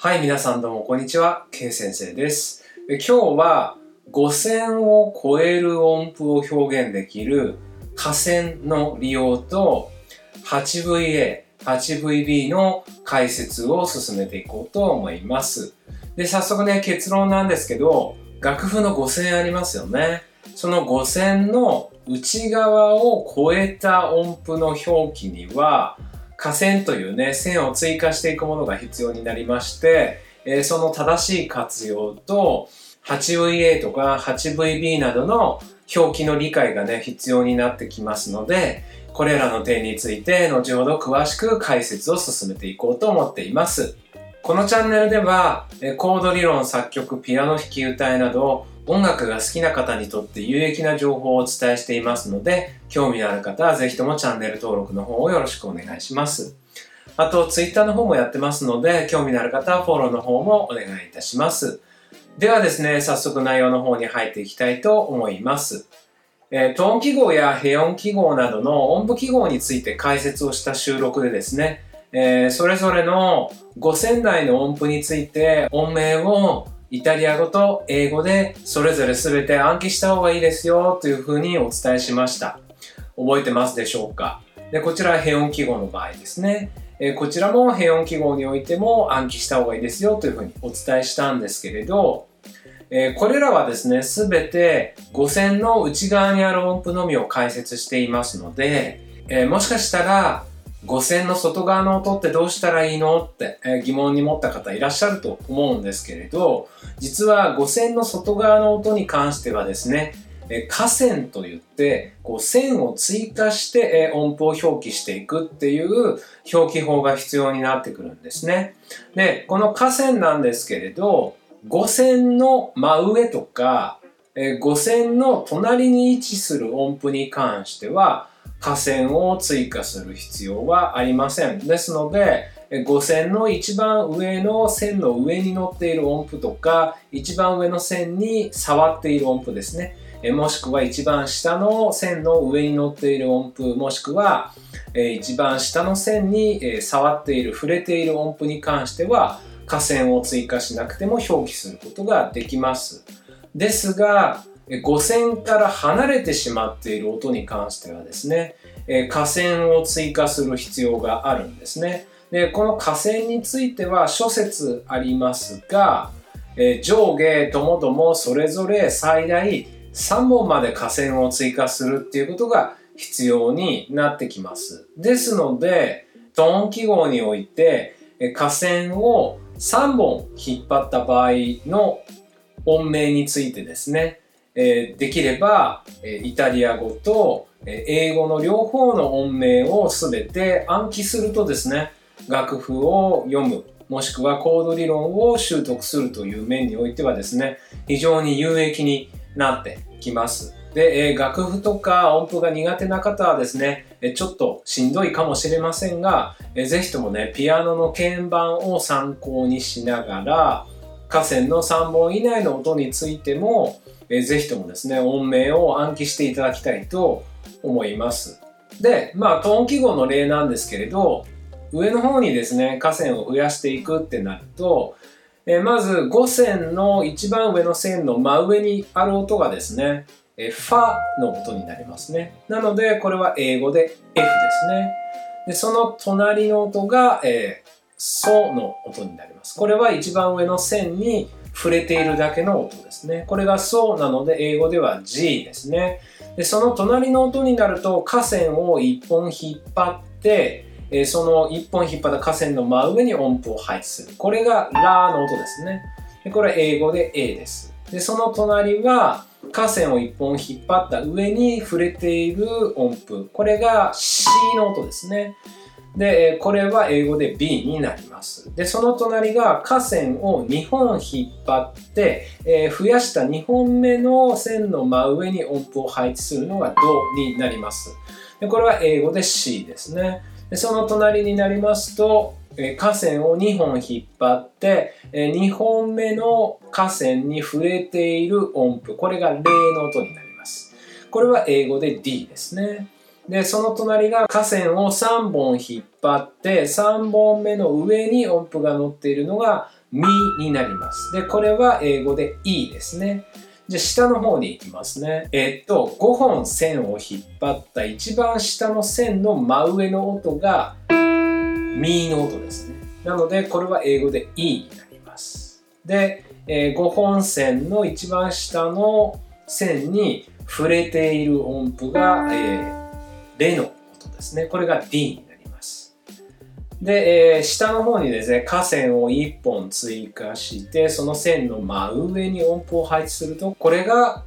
はい、皆さんどうもこんにちは。K 先生です。今日は5000を超える音符を表現できる下線の利用と 8VA、8VB の解説を進めていこうと思います。で、早速ね、結論なんですけど、楽譜の5000ありますよね。その5000の内側を超えた音符の表記には、下線というね、線を追加していくものが必要になりまして、えーその正しい活用と、8VA とか 8VB などの表記の理解がね、必要になってきますので、これらの点について後ほど詳しく解説を進めていこうと思っています。このチャンネルでは、コード理論、作曲、ピアノ弾き歌いなど、音楽が好きな方にとって有益な情報をお伝えしていますので、興味のある方はぜひともチャンネル登録の方をよろしくお願いします。あと、ツイッターの方もやってますので、興味のある方はフォローの方もお願いいたします。ではですね、早速内容の方に入っていきたいと思います。えートーン記号や平音記号などの音符記号について解説をした収録でですね、えーそれぞれの5000台の音符について音名をイタリア語と英語でそれぞれ全て暗記した方がいいですよというふうにお伝えしました。覚えてますでしょうか？でこちらは平音記号の場合ですね。えこちらも平音記号においても暗記した方がいいですよというふうにお伝えしたんですけれど、えこれらはですね、すべて5線の内側にある音符のみを解説していますので、えもしかしたら5000の外側の音ってどうしたらいいのって、疑問に持った方いらっしゃると思うんですけれど、実は5000の外側の音に関してはですね、え下線といって、こう線を追加して、音符を表記していくっていう表記法が必要になってくるんですね。で、この下線なんですけれど、5線の真上とか、えー5線の隣に位置する音符に関しては、下線を追加する必要はありません。ですので、えー5線の一番上の線の上に乗っている音符とか、一番上の線に触っている音符ですね。もしくは一番下の線の上に乗っている音符、もしくは、一番下の線に、触っている、触れている音符に関しては、下線を追加しなくても表記することができます。ですが、えー5線から離れてしまっている音に関してはですね、え下線を追加する必要があるんですね。で、この下線については諸説ありますが、上下ともどもそれぞれ最大3本まで下線を追加するっていうことが必要になってきます。ですので、トーン記号において、え下線を3本引っ張った場合の音名についてですね、えできれば、えイタリア語と、え英語の両方の音名をすべて暗記するとですね、楽譜を読む、もしくはコード理論を習得するという面においてはですね、非常に有益になってきます。で、え楽譜とか音符が苦手な方はですね、えちょっとしんどいかもしれませんが、えーぜひともね、ピアノの鍵盤を参考にしながら、下線の3本以内の音についても、えーぜひともですね、音名を暗記していただきたいと思います。で、まあ、トーン記号の例なんですけれど、上の方にですね、下線を増やしていくってなると、えーまず5線の一番上の線の真上にある音がですね、えーファの音になりますね。なので、これは英語で F ですね。で、その隣の音が、えーソの音になります。これは一番上の線に触れているだけの音ですね。これがソなので、英語では G ですね。で、その隣の音になると、下線を一本引っ張って、えその一本引っ張った下線の真上に音符を配置する。これがラの音ですね。でこれ英語で A です。で、その隣は下線を一本引っ張った上に触れている音符。これが C の音ですね。で、これは英語で B になります。で、その隣が下線を2本引っ張って、えー増やした2本目の線の真上に音符を配置するのが Do になります。で、これは英語で C ですね。でその隣になりますと、えー下線を2本引っ張って、え2本目の下線に触れている音符、これが0の音になります。これは英語で D ですね。で、その隣が下線を3本引っ張って、3本目の上に音符が乗っているのがみになります。で、これは英語で E ですね。じゃあ下の方に行きますね。えっと、5本線を引っ張った一番下の線の真上の音がミの音ですね。なので、これは英語で E になります。で、えー、5本線の一番下の線に触れている音符が、えー、レの音ですね。これが D になります。で、えー、下の方にですね、下線を1本追加して、その線の真上に音符を配置すると、これが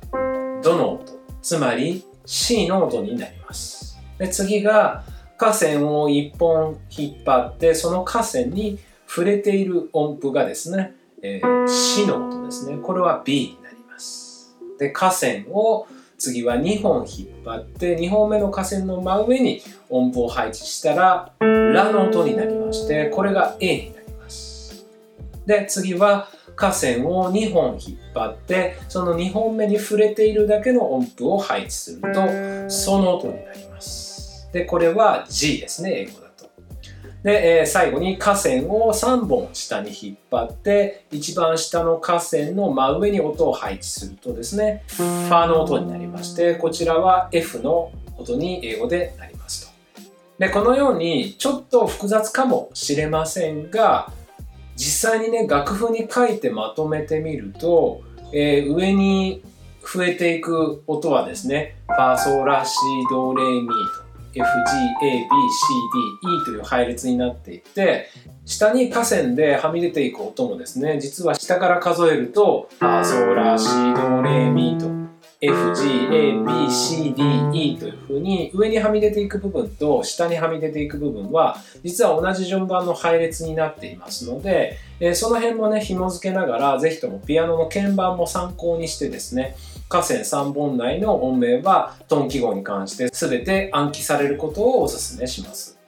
どの音、つまり C の音になります。で、次が下線を1本引っ張って、その下線に触れている音符がですね、えー、C の音ですね。これは B になります。で、下線を次は2本引っ張って2本目の下線の真上に音符を配置したらラの音になりましてこれが A になります。で次は下線を2本引っ張ってその2本目に触れているだけの音符を配置するとその音になります。でこれは G ですね英語で、えー、最後に下線を3本下に引っ張って一番下の下線の真上に音を配置するとですねファの音になりましてこちらは F の音に英語でなりますと。でこのようにちょっと複雑かもしれませんが実際にね楽譜に書いてまとめてみると、えー、上に増えていく音はですねファソラシドレミと FGABCDE という配列になっていて下に下線ではみ出ていく音もですね実は下から数えるとファソラシドレミと FGABCDE というふうに上にはみ出ていく部分と下にはみ出ていく部分は実は同じ順番の配列になっていますのでその辺もね紐付けながらぜひともピアノの鍵盤も参考にしてですね河川3本内の音名はトン記号に関して全て暗記されることをお勧めします。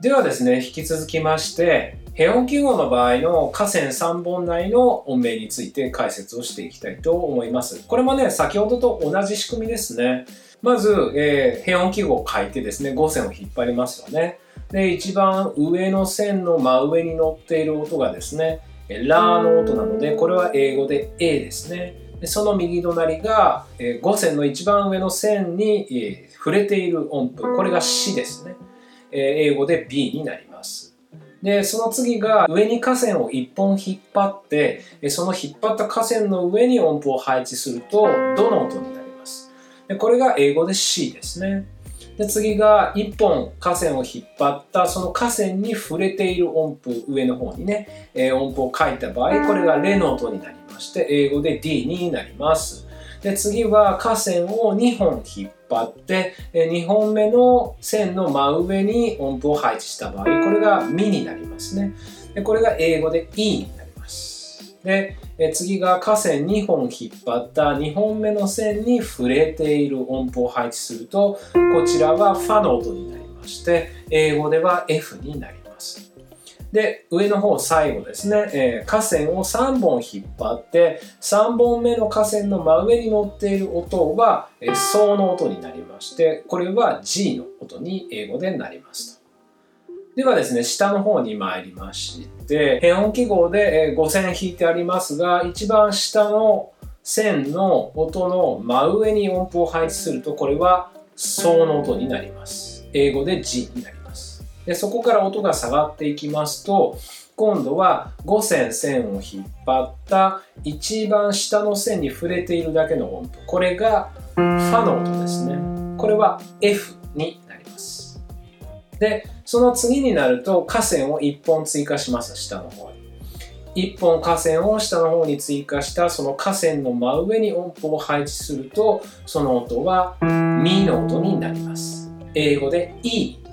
ではですね、引き続きまして、ヘ音記号の場合の河川3本内の音名について解説をしていきたいと思います。これもね、先ほどと同じ仕組みですね。まず、えー、ヘ音記号を書いてですね、5線を引っ張りますよね。で、一番上の線の真上に乗っている音がですね、ラーの音なので、これは英語で A ですね。でその右隣が、えー、5線の一番上の線に、えー、触れている音符これが「し」ですね、えー、英語で B になりますでその次が上に下線を1本引っ張ってその引っ張った下線の上に音符を配置すると「ど」の音になります。でこれが英語で C ですね。で次が1本下線を引っ張ったその下線に触れている音符上の方にね、え、音符を書いた場合これがレの音になりまして英語で D になります。で次は下線を2本引っ張って2本目の線の真上に音符を配置した場合これがミになりますね。でこれが英語で E になります。でえ次が下線2本引っ張った2本目の線に触れている音符を配置するとこちらはファの音になりまして英語では F になります。で上の方最後ですね、えー、下線を3本引っ張って3本目の下線の真上に乗っている音は、えー、ソの音になりましてこれは G の音に英語でなりますとではですね、下の方に参りまして、変音記号で5線引いてありますが、一番下の線の音の真上に音符を配置すると、これはソの音になります。英語で G になります。でそこから音が下がっていきますと、今度は5線線を引っ張った一番下の線に触れているだけの音符。これがファの音ですね。これは F になります。で、その次になると下線を1本追加します、下の方に。1本下線を下の方に追加したその下線の真上に音符を配置するとその音はミの音になります。英語で E。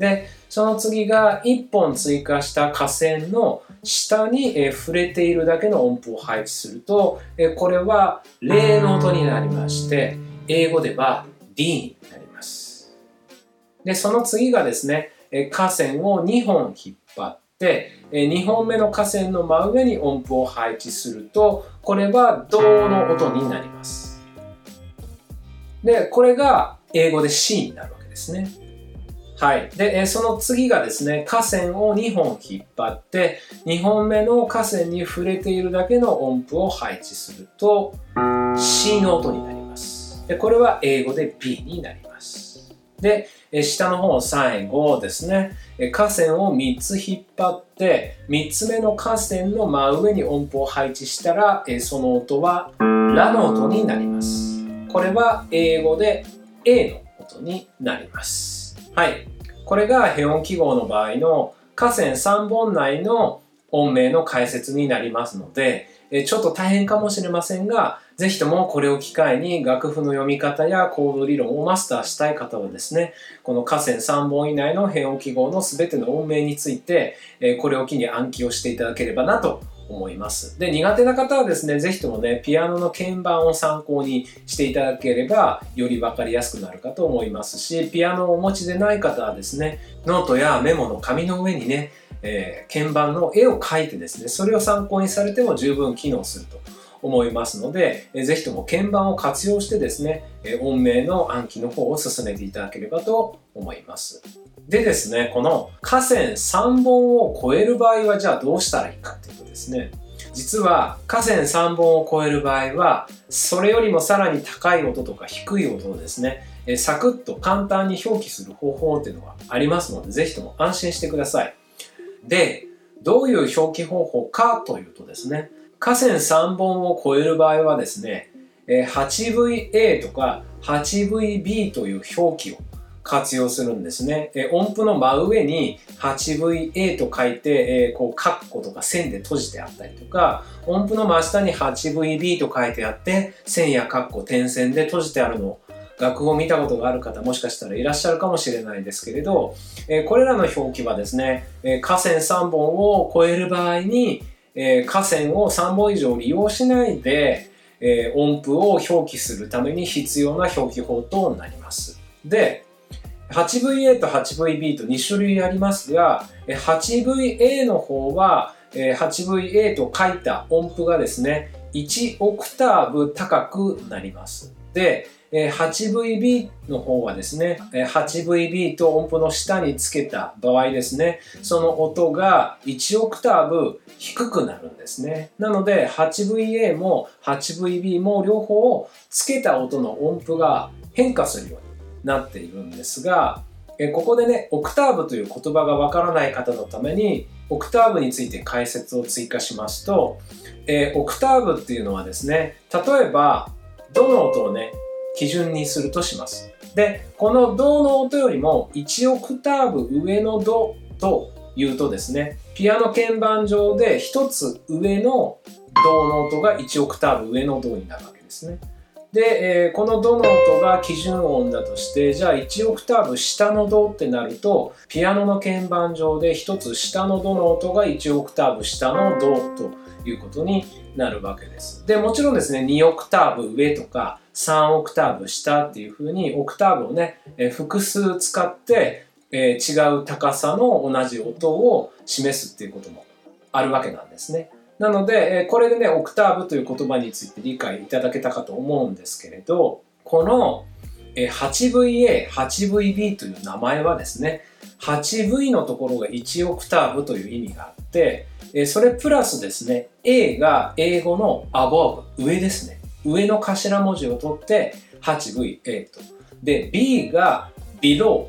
で、その次が1本追加した下線の下にえ触れているだけの音符を配置するとえこれは0の音になりまして英語では D になります。で、その次がですね、河川を2本引っ張って、え2本目の河川の真上に音符を配置すると、これは銅の音になります。で、これが英語で C になるわけですね。はい。で、その次がですね、河川を2本引っ張って、2本目の河川に触れているだけの音符を配置すると、C の音になります。で、これは英語で B になります。で、下の方最後ですね、河川を3つ引っ張って、3つ目の河川の真上に音符を配置したら、その音はラの音になります。これは英語で A の音になります。はい。これがヘ音記号の場合の河川3本内の音名の解説になりますので、ちょっと大変かもしれませんが、ぜひともこれを機会に楽譜の読み方やコード理論をマスターしたい方はですね、この河川3本以内の変音記号の全ての音名について、これを機に暗記をしていただければなと思います。で、苦手な方はですね、ぜひともね、ピアノの鍵盤を参考にしていただければ、より分かりやすくなるかと思いますし、ピアノをお持ちでない方はですね、ノートやメモの紙の上にね、えー、鍵盤の絵を描いてですね、それを参考にされても十分機能すると思いますので、えー、ぜひとも鍵盤を活用してですね、え、音名の暗記の方を進めていただければと思います。でですね、この河川3本を超える場合はじゃあどうしたらいいかっていうとですね、実は河川3本を超える場合は、それよりもさらに高い音とか低い音をですね、サクッと簡単に表記する方法っていうのがありますので、ぜひとも安心してください。で、どういう表記方法かというとですね、河川3本を超える場合はですね、8VA とか 8VB という表記を活用するんですね。え音符の真上に 8VA と書いて、えこう、カッコとか線で閉じてあったりとか、音符の真下に 8VB と書いてあって、線やカッコ、点線で閉じてあるのを楽譜を見たことがある方もしかしたらいらっしゃるかもしれないですけれど、えこれらの表記はですね、え河川3本を超える場合に、え河川を3本以上利用しないで、え音符を表記するために必要な表記法となります。で、8VA と 8VB と2種類ありますが、8VA の方は 8VA と書いた音符がですね、1オクターブ高くなります。で、8VB の方はですね、8VB と音符の下につけた場合ですね、その音が1オクターブ低くなるんですね。なので 8VA も 8VB も両方つけた音の音符が変化するようになっているんですが、えここでね、オクターブという言葉がわからない方のために、オクターブについて解説を追加しますと、え、オクターブっていうのはですね、例えば、どの音をね、基準にするとします。で、このドの音よりも1オクターブ上のドというとですね、ピアノ鍵盤上で1つ上のドの音が1オクターブ上のドになるわけですね。で、えー、このドの音が基準音だとして、じゃあ1オクターブ下のドってなると、ピアノの鍵盤上で1つ下のドの音が1オクターブ下のドということになるわけです。で、もちろんですね、2オクターブ上とか3オクターブ下っていうふうに、オクターブをね、えー、複数使って、えー、違う高さの同じ音を示すっていうこともあるわけなんですね。なので、これでね、オクターブという言葉について理解いただけたかと思うんですけれど、この 8VA、8VB という名前はですね、8V のところが1オクターブという意味があって、それプラスですね、A が英語の above、上ですね。上の頭文字を取って 8VA と。で、B が below、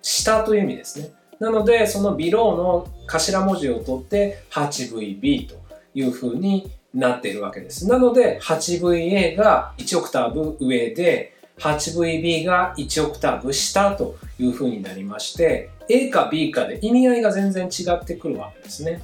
下という意味ですね。なので、その below の頭文字を取って 8VB という風になっているわけです。なので 8VA が1オクターブ上で 8VB が1オクターブ下という風になりまして A か B かで意味合いが全然違ってくるわけですね。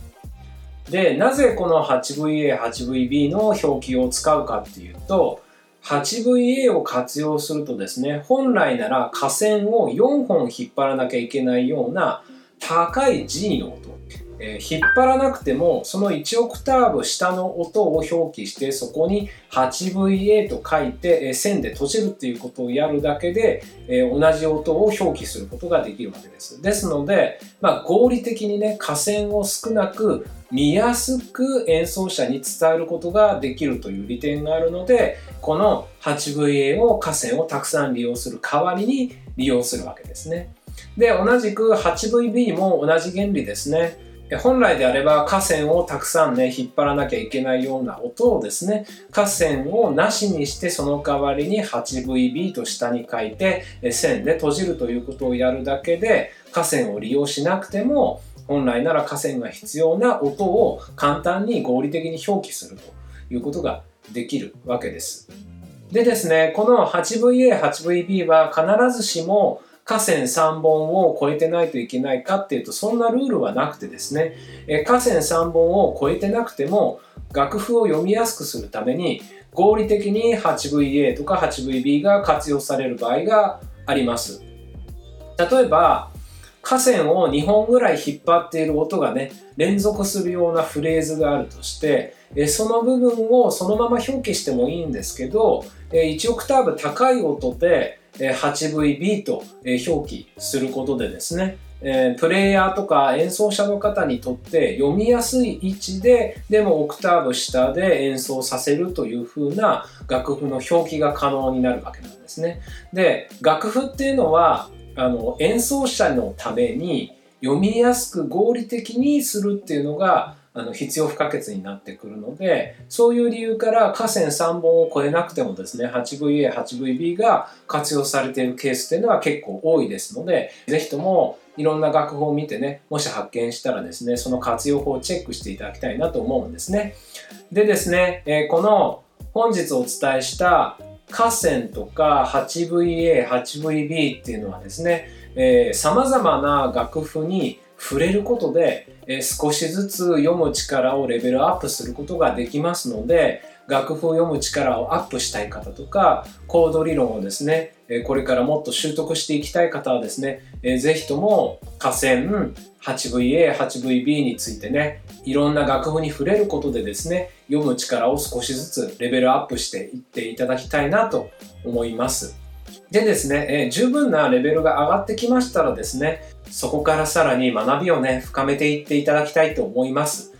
で、なぜこの 8VA、8VB の表記を使うかっていうと 8VA を活用するとですね、本来なら下線を4本引っ張らなきゃいけないような高い G のえー、引っ張らなくてもその1オクターブ下の音を表記してそこに 8VA と書いて、えー、線で閉じるっていうことをやるだけで、えー、同じ音を表記することができるわけです。ですので、まあ、合理的にね下線を少なく見やすく演奏者に伝えることができるという利点があるのでこの 8VA を下線をたくさん利用する代わりに利用するわけですね。で、同じく 8VB も同じ原理ですね。本来であれば河川をたくさんね、引っ張らなきゃいけないような音をですね、河川をなしにしてその代わりに 8VB と下に書いて線で閉じるということをやるだけで河川を利用しなくても本来なら河川が必要な音を簡単に合理的に表記するということができるわけです。でですね、この 8VA、8VB は必ずしも河川3本を超えてないといけないかっていうとそんなルールはなくてですね。河川3本を超えてなくても楽譜を読みやすくするために合理的に 8VA とか 8VB が活用される場合があります。例えば河川を2本ぐらい引っ張っている音がね連続するようなフレーズがあるとしてその部分をそのまま表記してもいいんですけど1オクターブ高い音で 8VB と表記することでですねプレイヤーとか演奏者の方にとって読みやすい位置ででもオクターブ下で演奏させるという風な楽譜の表記が可能になるわけなんですね。で楽譜っていうのはあの演奏者のために読みやすく合理的にするっていうのがあの必要不可欠になってくるのでそういう理由から河川3本を超えなくてもですね 8VA、8VB が活用されているケースっていうのは結構多いですので是非ともいろんな楽譜を見てねもし発見したらですねその活用法をチェックしていただきたいなと思うんですね。でですね、えこの本日お伝えした河川とか 8VA、8VB っていうのはですね、えー、様々な楽譜に触れることで、え少しずつ読む力をレベルアップすることができますので楽譜を読む力をアップしたい方とかコード理論をですねこれからもっと習得していきたい方はですね是非とも河川 8VA、8VB についてねいろんな楽譜に触れることでですね読む力を少しずつレベルアップしていっていただきたいなと思います。でですね、え十分なレベルが上がってきましたらですね、そこからさらに学びをね、深めていっていただきたいと思います。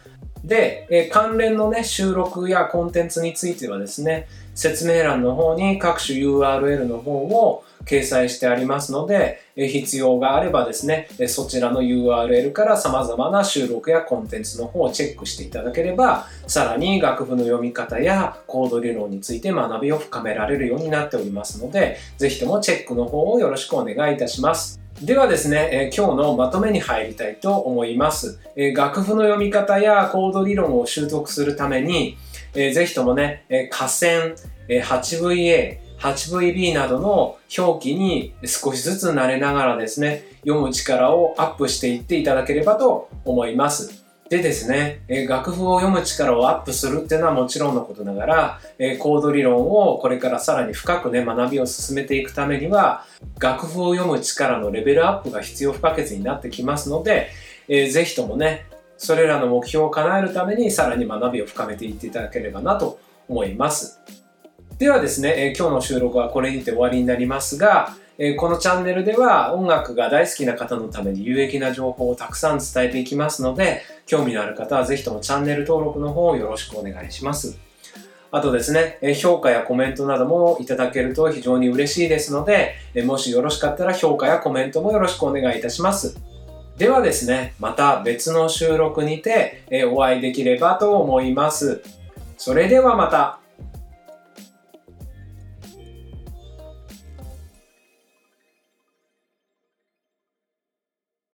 で、え関連のね、収録やコンテンツについてはですね、説明欄の方に各種 URL の方を掲載してありますので、必要があればですね、そちらの URL から様々な収録やコンテンツの方をチェックしていただければ、さらに楽譜の読み方やコード理論について学びを深められるようになっておりますので、ぜひともチェックの方をよろしくお願いいたします。ではですね、え今日のまとめに入りたいと思います、え楽譜の読み方やコード理論を習得するために、えぜひともね、え河川、え 8VA、8VB などの表記に少しずつ慣れながらですね、読む力をアップしていっていただければと思います。でですね、え楽譜を読む力をアップするっていうのはもちろんのことながら、えコード理論をこれからさらに深くね、学びを進めていくためには、楽譜を読む力のレベルアップが必要不可欠になってきますので、えー、ぜひともね、それらの目標を叶えるためにさらに学びを深めていっていただければなと思います。ではですね、え今日の収録はこれにて終わりになりますが、えこのチャンネルでは音楽が大好きな方のために有益な情報をたくさん伝えていきますので、興味のある方はぜひともチャンネル登録の方をよろしくお願いします。あとですねえ、評価やコメントなどもいただけると非常に嬉しいですので、えもしよろしかったら評価やコメントもよろしくお願いいたします。ではですね、また別の収録にてえお会いできればと思います。それではまた。